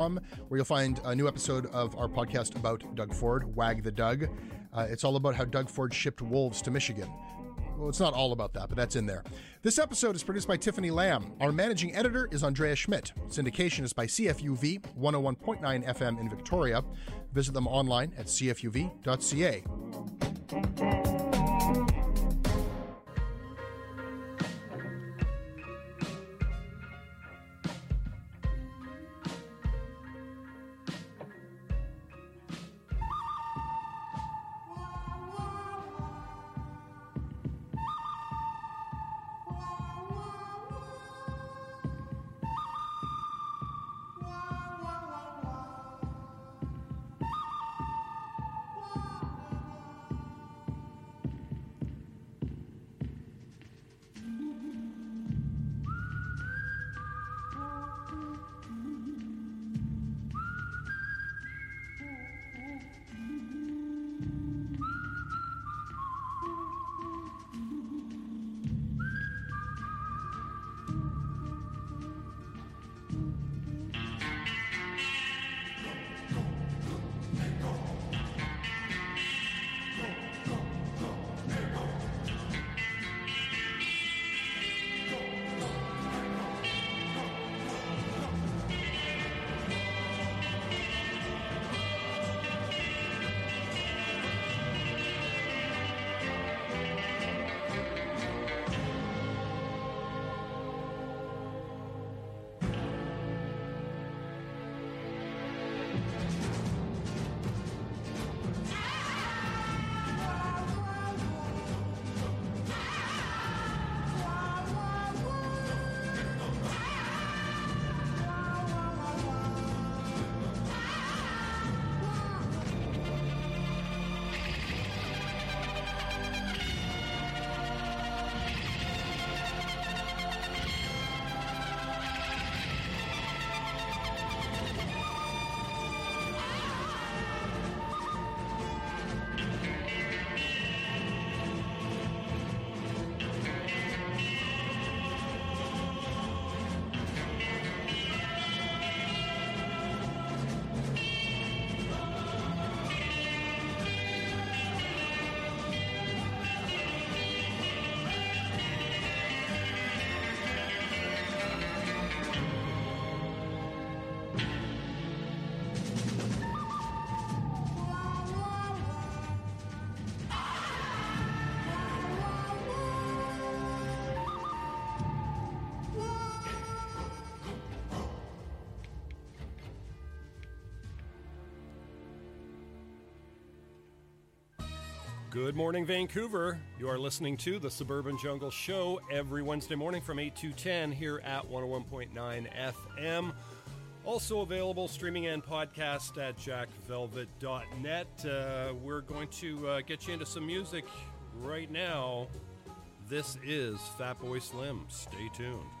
where you'll find a new episode of our podcast about Doug Ford, Wag the Doug. Uh, it's all about how Doug Ford shipped wolves to Michigan. Well, it's not all about that, but that's in there. This episode is produced by Tiffany Lamb. Our managing editor is Andrea Schmidt. Syndication is by CFUV 101.9 FM in Victoria. Visit them online at cfuv.ca. morning, Vancouver. You are listening to the Suburban Jungle Show every Wednesday morning from 8 to 10 here at 101.9 FM. Also available streaming and podcast at jackvelvet.net. Uh, we're going to uh, get you into some music right now. This is Fatboy Slim. Stay tuned.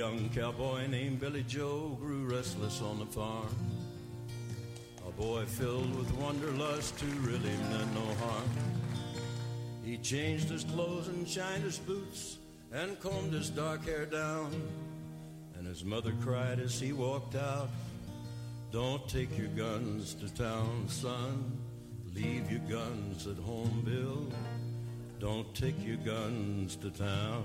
Young cowboy named Billy Joe grew restless on the farm. A boy filled with wanderlust who really meant no harm. He changed his clothes and shined his boots and combed his dark hair down. And his mother cried as he walked out, Don't take your guns to town, son. Leave your guns at home, Bill. Don't take your guns to town.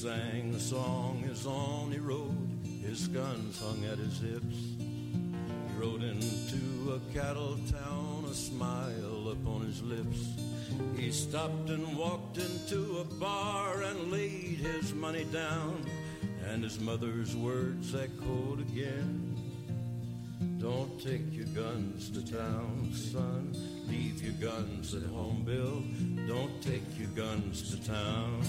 Sang the song as on he rode, his guns hung at his hips. He rode into a cattle town, a smile upon his lips. He stopped and walked into a bar and laid his money down, and his mother's words echoed again. Don't take your guns to town, son. Leave your guns at home, Bill. Don't take your guns to town.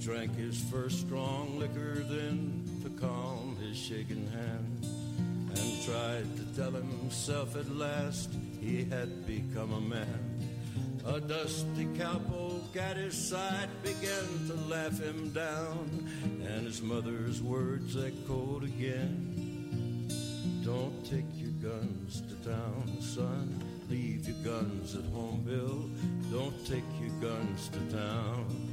Drank his first strong liquor then to calm his shaking hand and tried to tell himself at last he had become a man. A dusty cowpoke at his side began to laugh him down, and his mother's words echoed again. Don't take your guns to town, son. Leave your guns at home, Bill. Don't take your guns to town.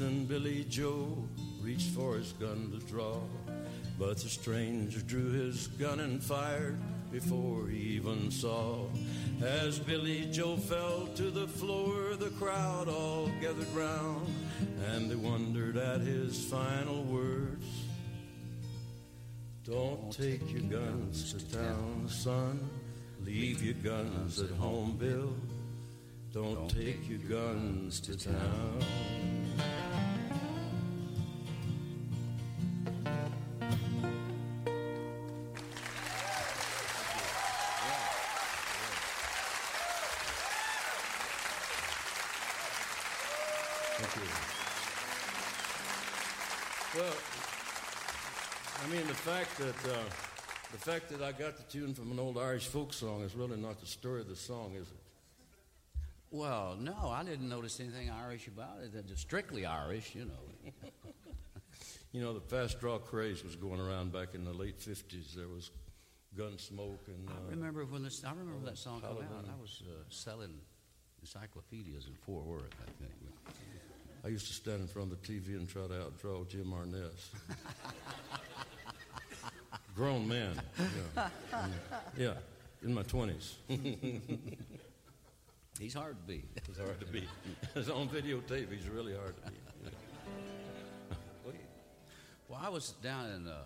And Billy Joe reached for his gun to draw. But the stranger drew his gun and fired before he even saw. As Billy Joe fell to the floor, the crowd all gathered round, and they wondered at his final words. Don't take your guns to town, son. Leave your guns at home, Bill. Don't take your guns to town. That uh, the fact that I got the tune from an old Irish folk song is really not the story of the song, is it? Well, no, I didn't notice anything Irish about it. It's strictly Irish, you know. You know, the fast draw craze was going around back in the late '50s. There was Gunsmoke and. Uh, I remember when this. I remember that song came out. I was uh, selling encyclopedias in Fort Worth. I think. I used to stand in front of the TV and try to outdraw Jim Arness. Grown man. Yeah. yeah, in my 20s. He's hard to beat. He's hard to beat. It's on videotape. He's really hard to beat. Well, I was down in the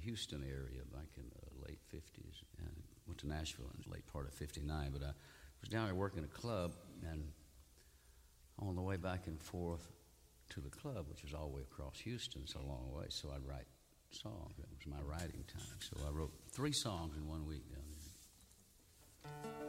Houston area back in the late 50s and went to Nashville in the late part of 59. But I was down there working a club and on the way back and forth to the club, which was all the way across Houston, it's a long way, so I'd write songs. That was my writing time. So I wrote three songs in one week down there.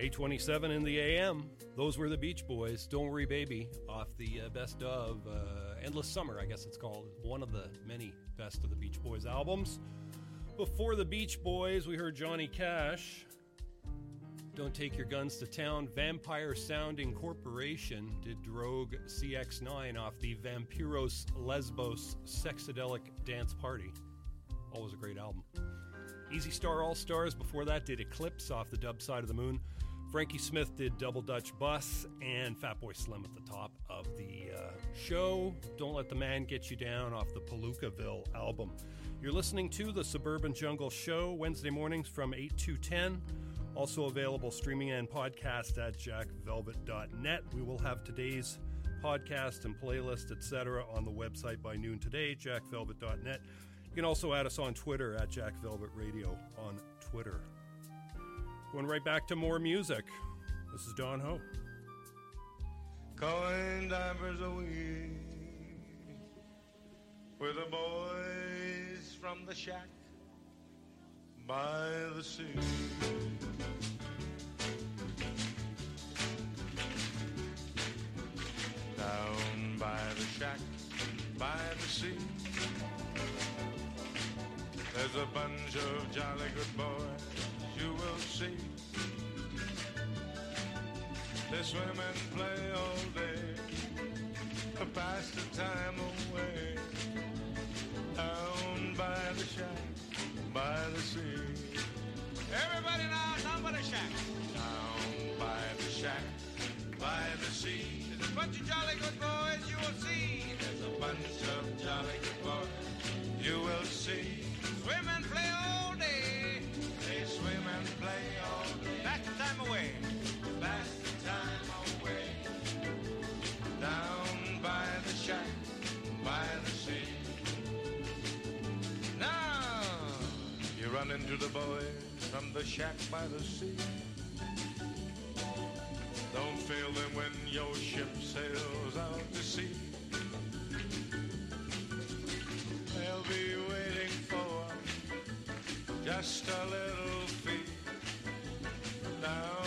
827 in the AM. Those were the Beach Boys. Don't worry, baby. Off the uh, best of uh, Endless Summer, I guess it's called. One of the many best of the Beach Boys albums. Before the Beach Boys, we heard Johnny Cash. Don't take your guns to town. Vampire Sound Incorporation did Droge CX9 off the Vampyros Lesbos Sexadelic Dance Party. Always a great album. Easy Star All Stars before that did Eclipse off the dub side of the moon. Frankie Smith did Double Dutch Bus and Fatboy Slim at the top of the uh, show. Don't Let the Man Get You Down off the Palookaville album. You're listening to the Suburban Jungle Show Wednesday mornings from 8 to 10. Also available streaming and podcast at jackvelvet.net. We will have today's podcast and playlist, etc., on the website by noon today, jackvelvet.net. You can also add us on Twitter at Jack Velvet Radio on Twitter. Going right back to more music. This is Don Ho. Coin divers away with the boys from the shack by the sea. Down by the shack by the sea. There's a bunch of jolly good boys you will see. They swim and play all day to pass the time away. Down by the shack, by the sea. Everybody now, down by the shack. Down by the shack, by the sea. There's a bunch of jolly good boys you will see. There's a bunch of jolly good boys you will see. Swim and play all day. And play all day. Pass the time away. Pass the time away. Down by the shack, by the sea. Now you run into the boys from the shack by the sea. Don't fail them when your ship sails out to sea. They'll be waiting for just a little fee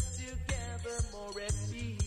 together more and be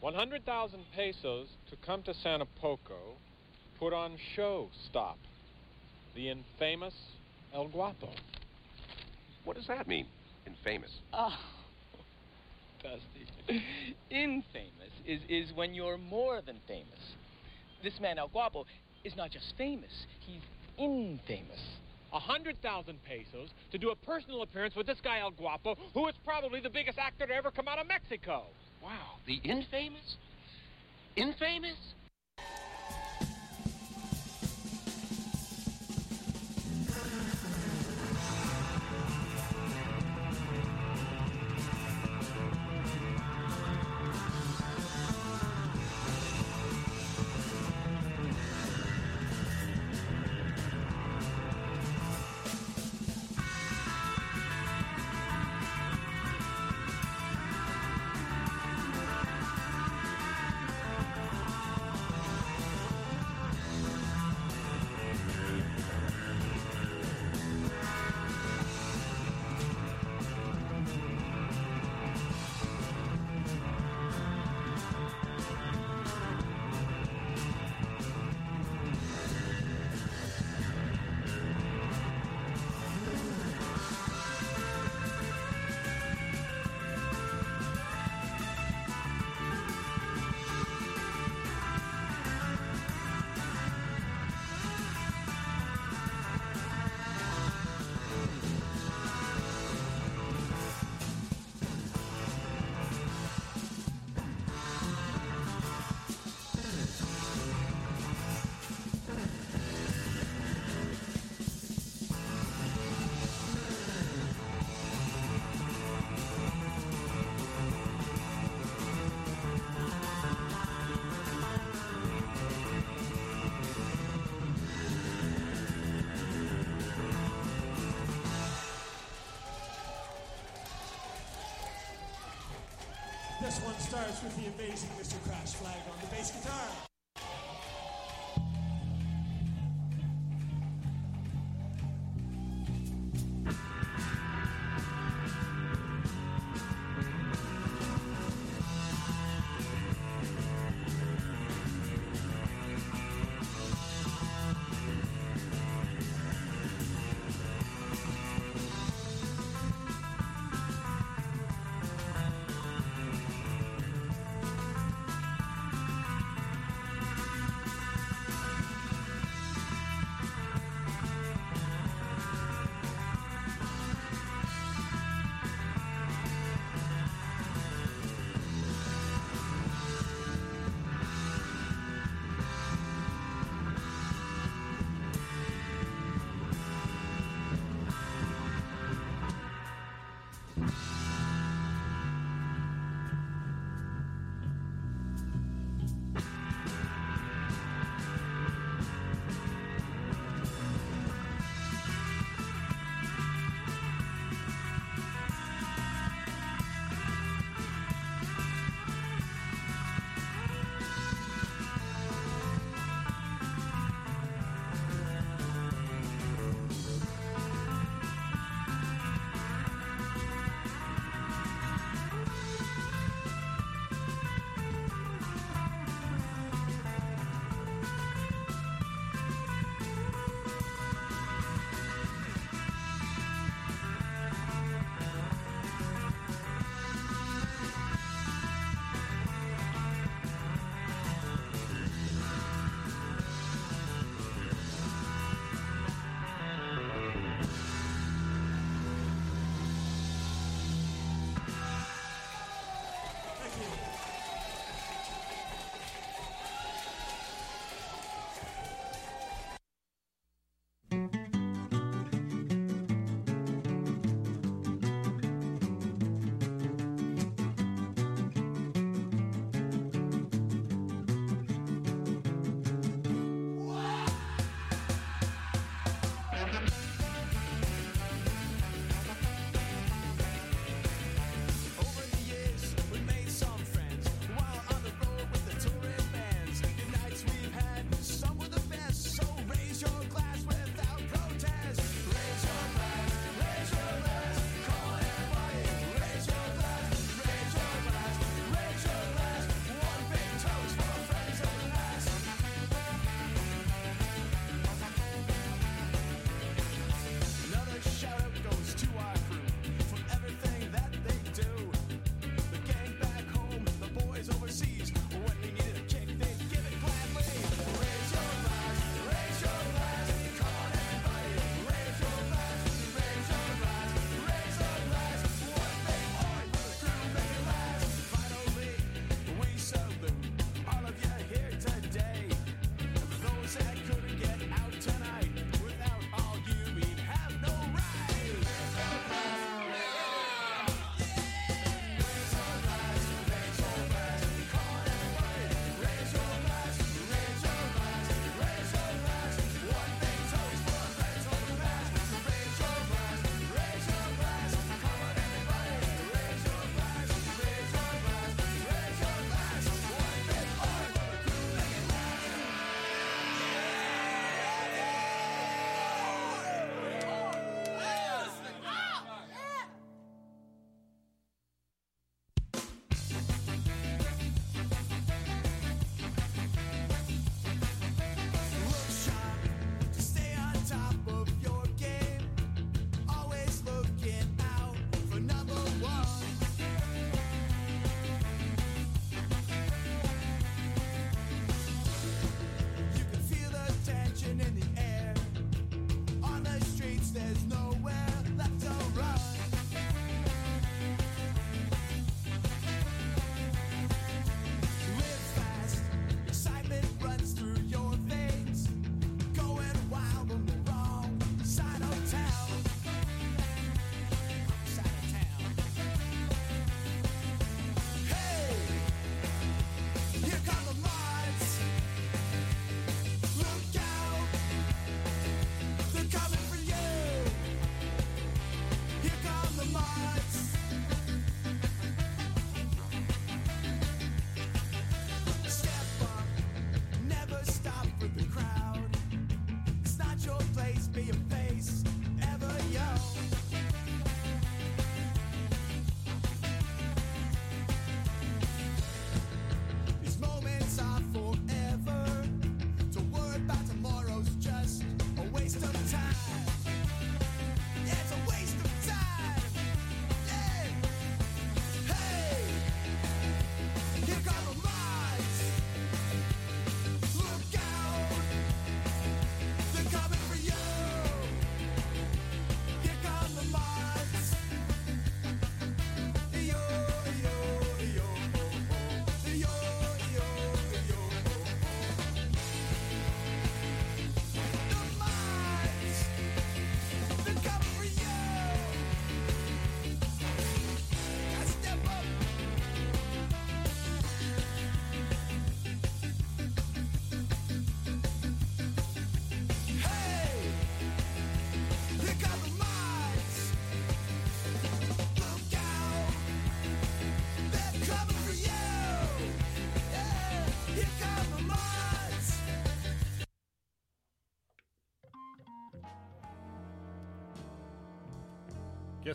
100,000 pesos to come to Santo Poco, put on show stop. The infamous El Guapo. What does that mean? Infamous. Oh, Dusty. Infamous is, is when you're more than famous. This man, El Guapo, is not just famous, he's infamous. A hundred thousand pesos to do a personal appearance with this guy El Guapo, who is probably the biggest actor to ever come out of Mexico. Wow, the infamous? Infamous?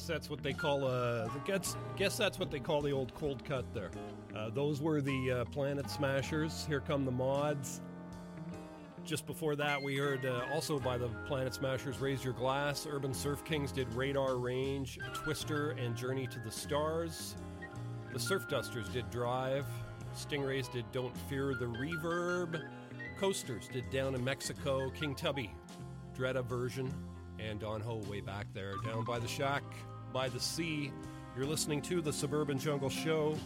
Guess that's what they call uh guess guess that's what they call the old cold cut there. Uh, those were the uh, Planet Smashers. Here come the mods. Just before that, we heard uh, also by the Planet Smashers Raise Your Glass. Urban Surf Kings did Radar Range, Twister, and Journey to the Stars. The Surf Dusters did Drive. Stingrays did Don't Fear the Reverb. Coasters did Down in Mexico. King Tubby, Dreda version. And Don Ho way back there, down by the shack, by the sea. You're listening to the Suburban Jungle Show,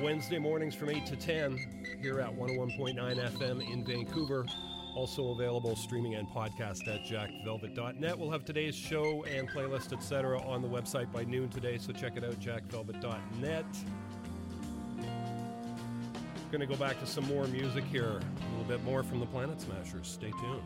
Wednesday mornings from 8 to 10 here at 101.9 FM in Vancouver. Also available streaming and podcast at jackvelvet.net. We'll have today's show and playlist, etc., on the website by noon today, so check it out, jackvelvet.net. Going to go back to some more music here, a little bit more from the Planet Smashers. Stay tuned.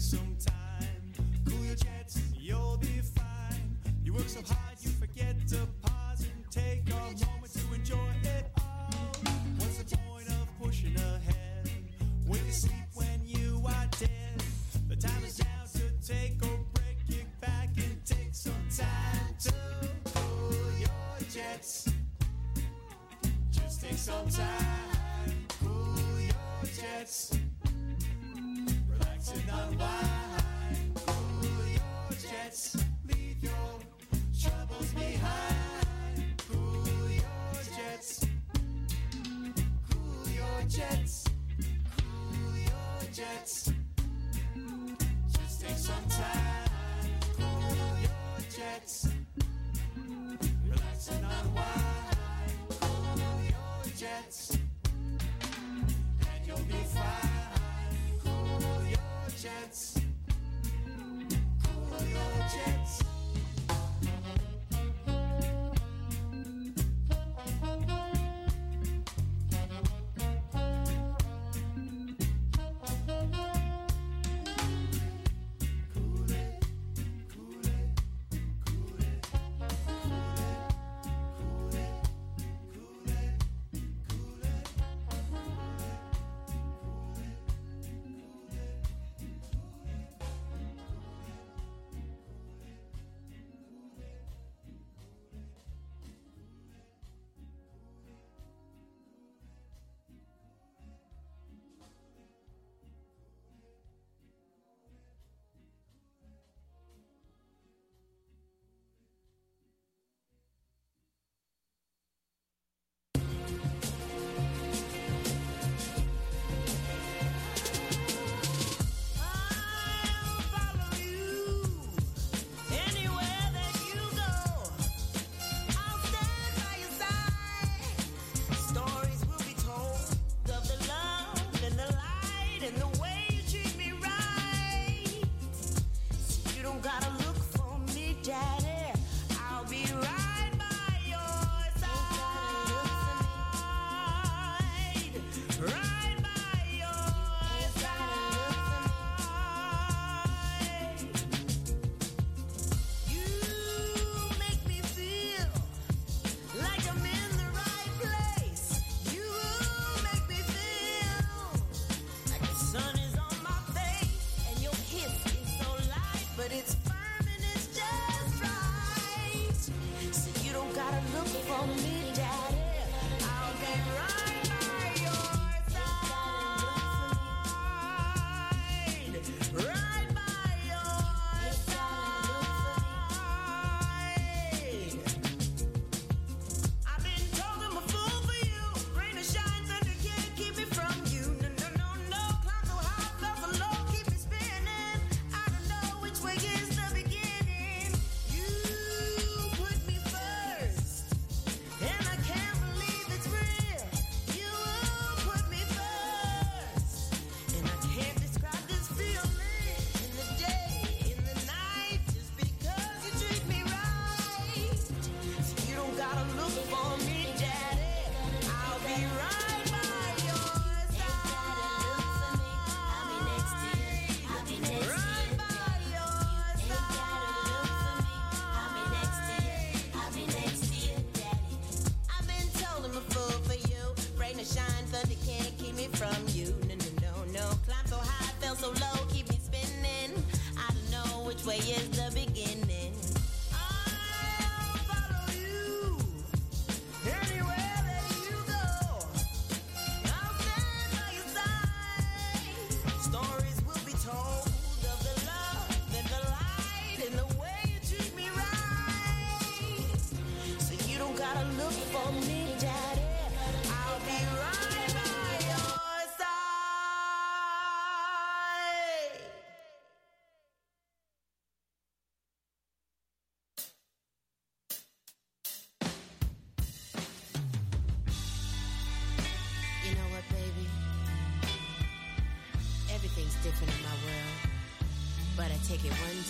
Jets,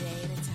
day at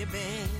You've been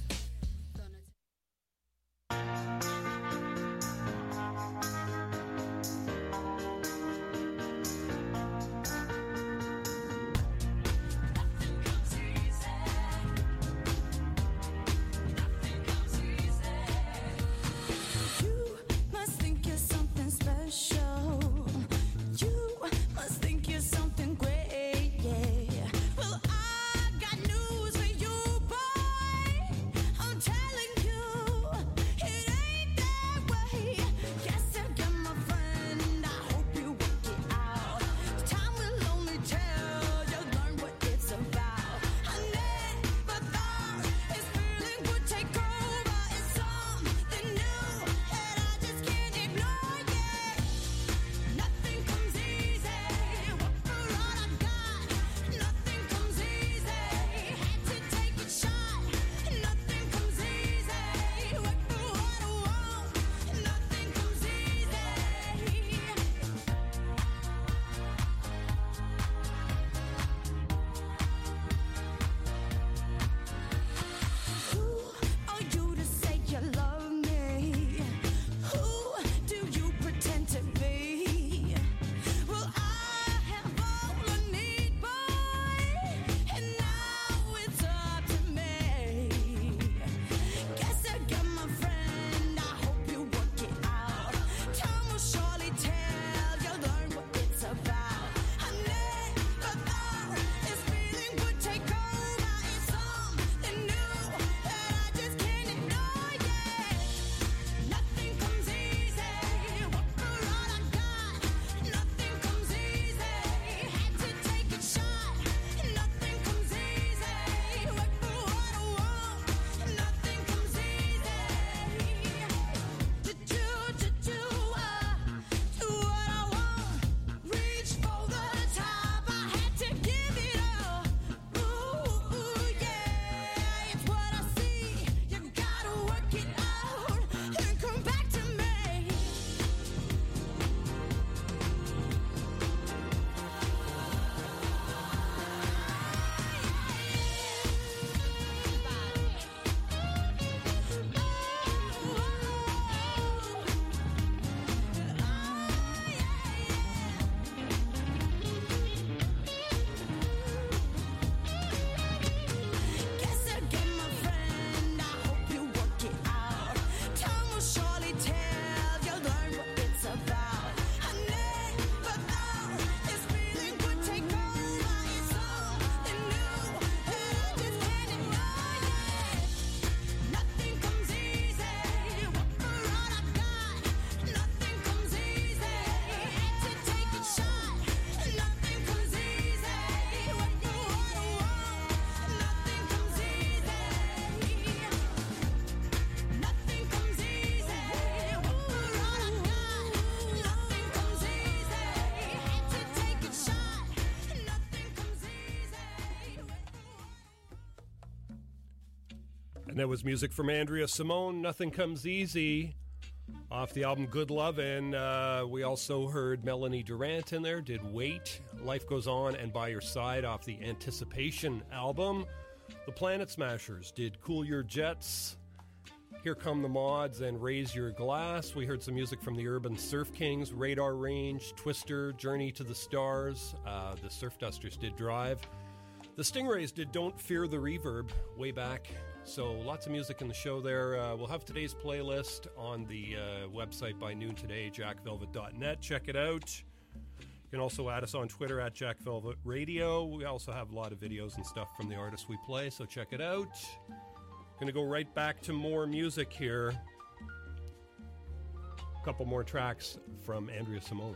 That was music from Andrea Simone, Nothing Comes Easy, off the album Good Love. And uh, we also heard Melanie Durrant in there, did Wait, Life Goes On, and By Your Side off the Anticipation album. The Planet Smashers did Cool Your Jets. Here Come the Mods and Raise Your Glass. We heard some music from the Urban Surf Kings, Radar Range, Twister, Journey to the Stars. Uh, the Surf Dusters did Drive. The Stingrays did Don't Fear the Reverb way back So lots of music in the show there. Uh, we'll have today's playlist on the uh, website by noon today, jackvelvet.net. Check it out. You can also add us on Twitter at Jack Velvet Radio. We also have a lot of videos and stuff from the artists we play, so check it out. Gonna go right back to more music here. A couple more tracks from Andrea Simone.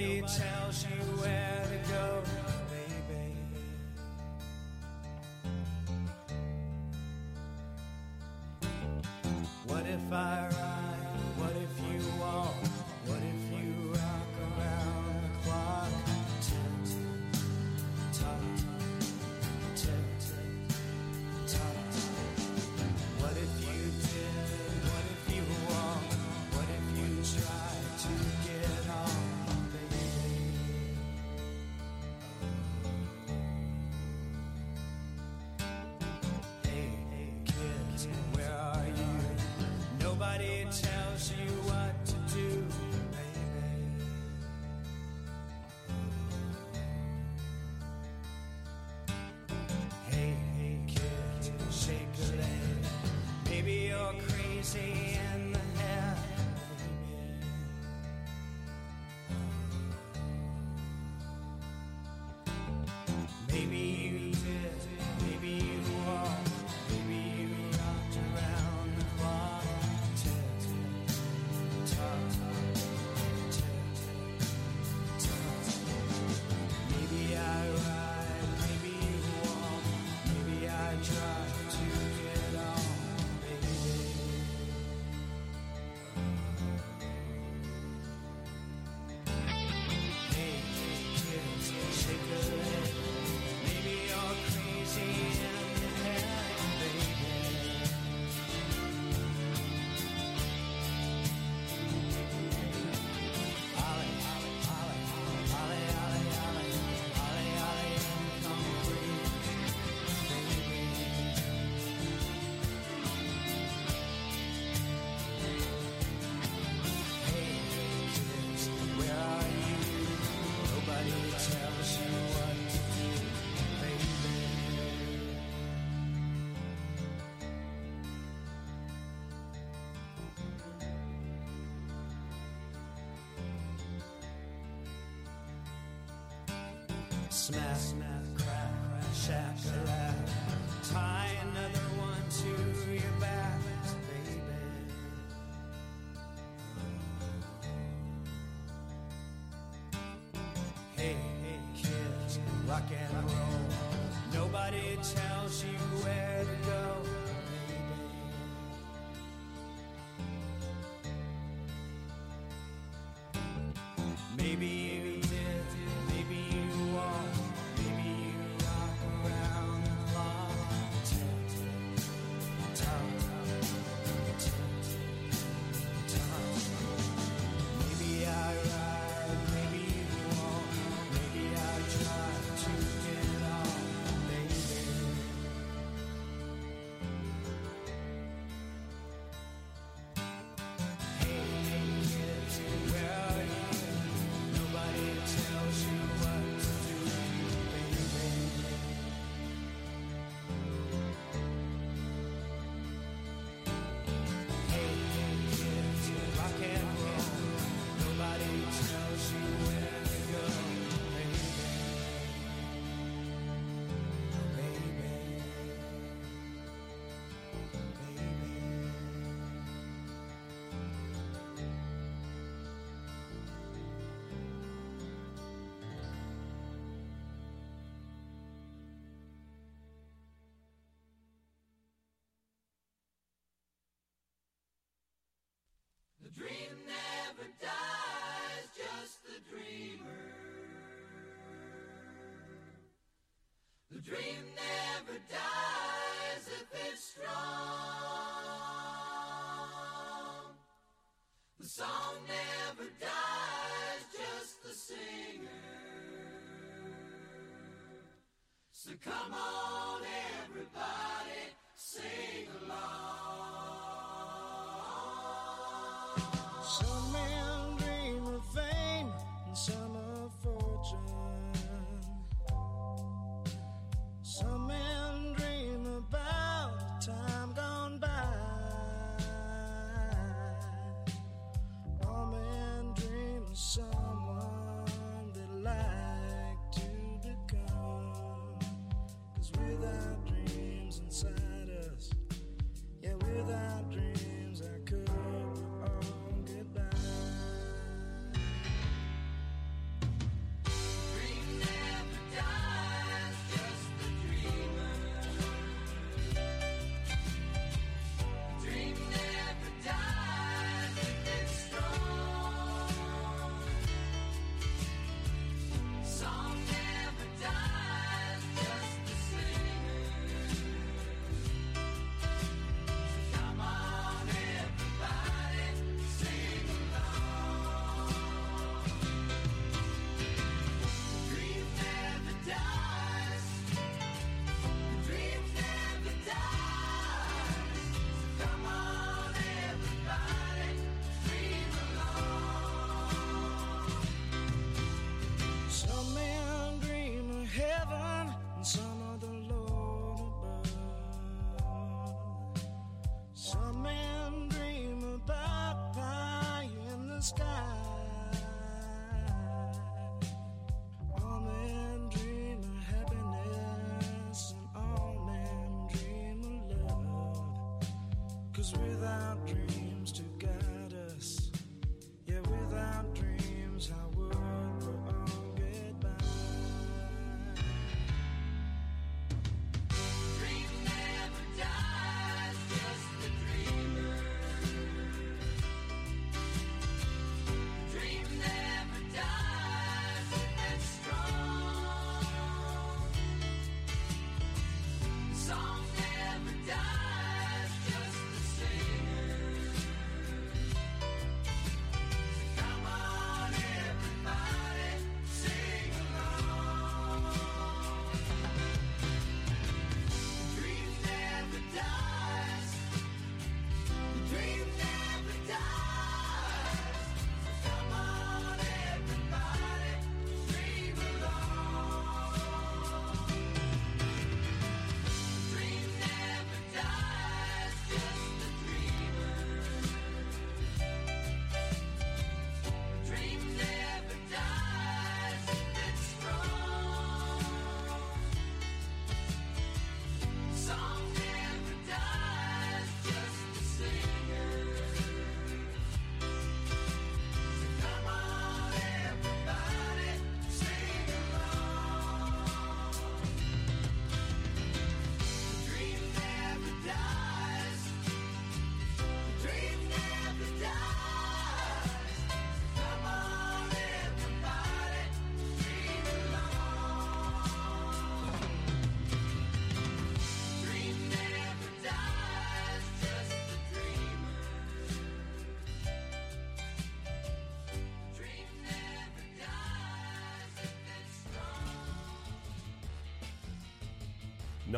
nobody tell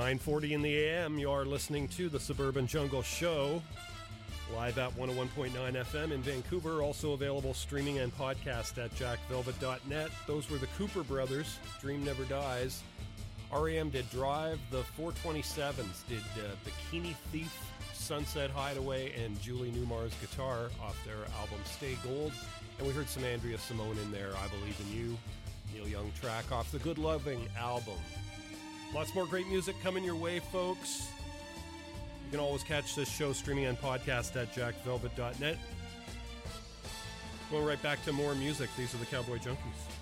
9:40 in the AM. You are listening to the Suburban Jungle Show, live at 101.9 FM in Vancouver. Also available streaming and podcast at jackvelvet.net. Those were the Cooper Brothers. Dream Never Dies. REM did Drive. The 427s did uh, Bikini Thief, Sunset Hideaway, and Julie Newmar's guitar off their album Stay Gold. And we heard some Andrea Simone in there. I Believe in You. Neil Young track off the Good Loving album. Lots more great music coming your way, folks. You can always catch this show streaming and podcast at jackvelvet.net. Going right back to more music. These are the Cowboy Junkies.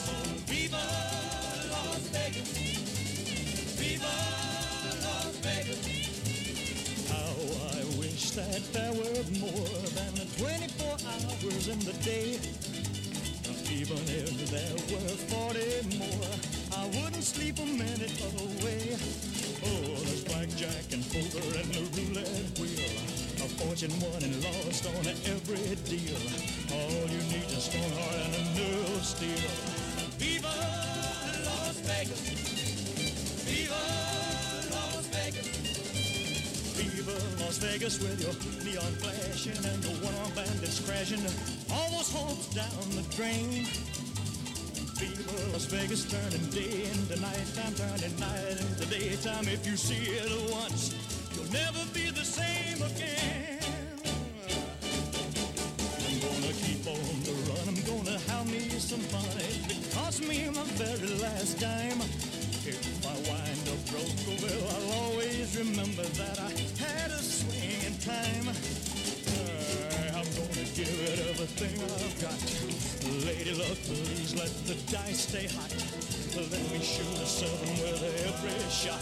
In the day. Even if there were 40 more, I wouldn't sleep a minute away. Oh, there's blackjack and poker and the roulette wheel. A fortune won and lost on every deal. All you need is a strong heart and a nerve steel. Viva Las Vegas! Viva Las Vegas! Viva Las Vegas with your neon flashing and your one-armed bandits crashing. Down the drain. Viva Las Vegas turning day into nighttime, turning night into daytime. If you see it once, you'll never be the same again. I'm gonna keep on the run. I'm gonna have me some fun. It cost me my very last dime. Stay hot. Let me shoot a seven with every shot.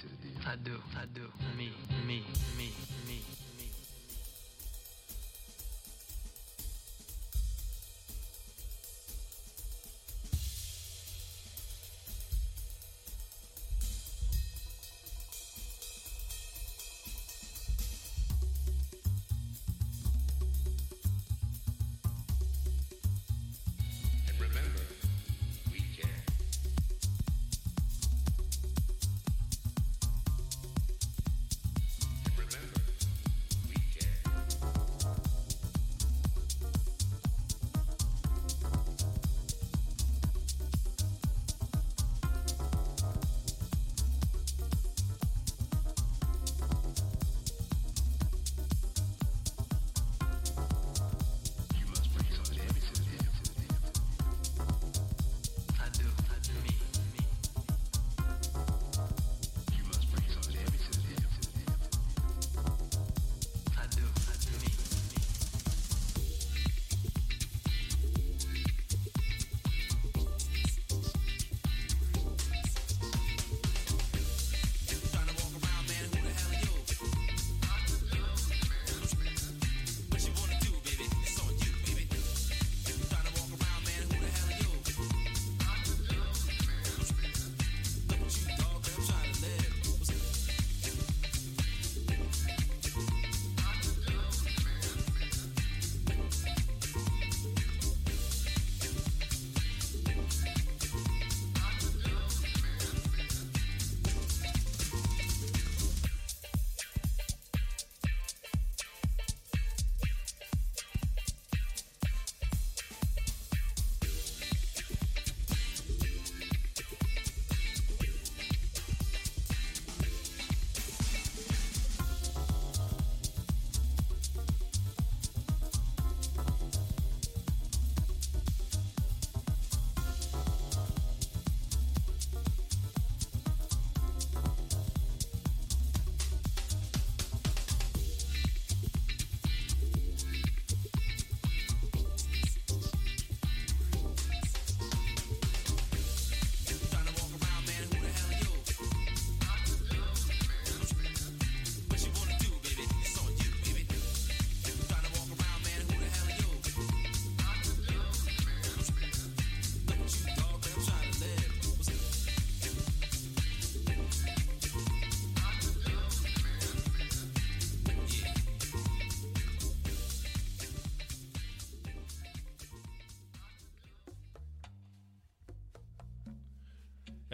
To the deal. To the deal. I do, I do. Me, me, me, me,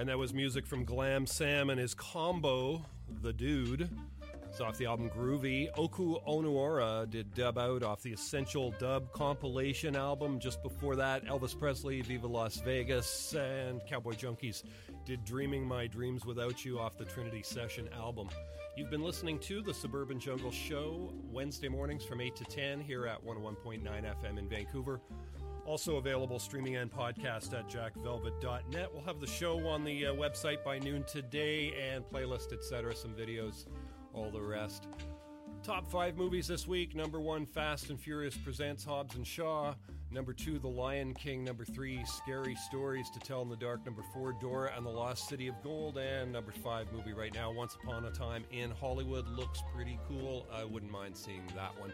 And that was music from Glam Sam and his combo, The Dude. It's off the album Groovy. Oku Onuora did Dub Out off the Essential Dub compilation album. Just before that, Elvis Presley, Viva Las Vegas, and Cowboy Junkies did Dreaming My Dreams Without You off the Trinity Session album. You've been listening to the Suburban Jungle Show Wednesday mornings from 8 to 10 here at 101.9 FM in Vancouver. Also available streaming and podcast at jackvelvet.net. We'll have the show on the uh, website by noon today and playlist, etc., some videos, all the rest. Top five movies this week. Number one, Fast and Furious presents Hobbs and Shaw. Number two, The Lion King. Number three, Scary Stories to Tell in the Dark. Number four, Dora and the Lost City of Gold. And number five movie right now, Once Upon a Time in Hollywood. Looks pretty cool. I wouldn't mind seeing that one.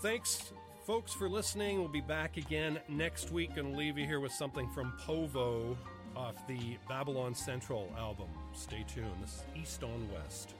Thanks, folks, for listening. We'll be back again next week. Gonna leave you here with something from Povo off the Babylon Central album. Stay tuned. This is East on West.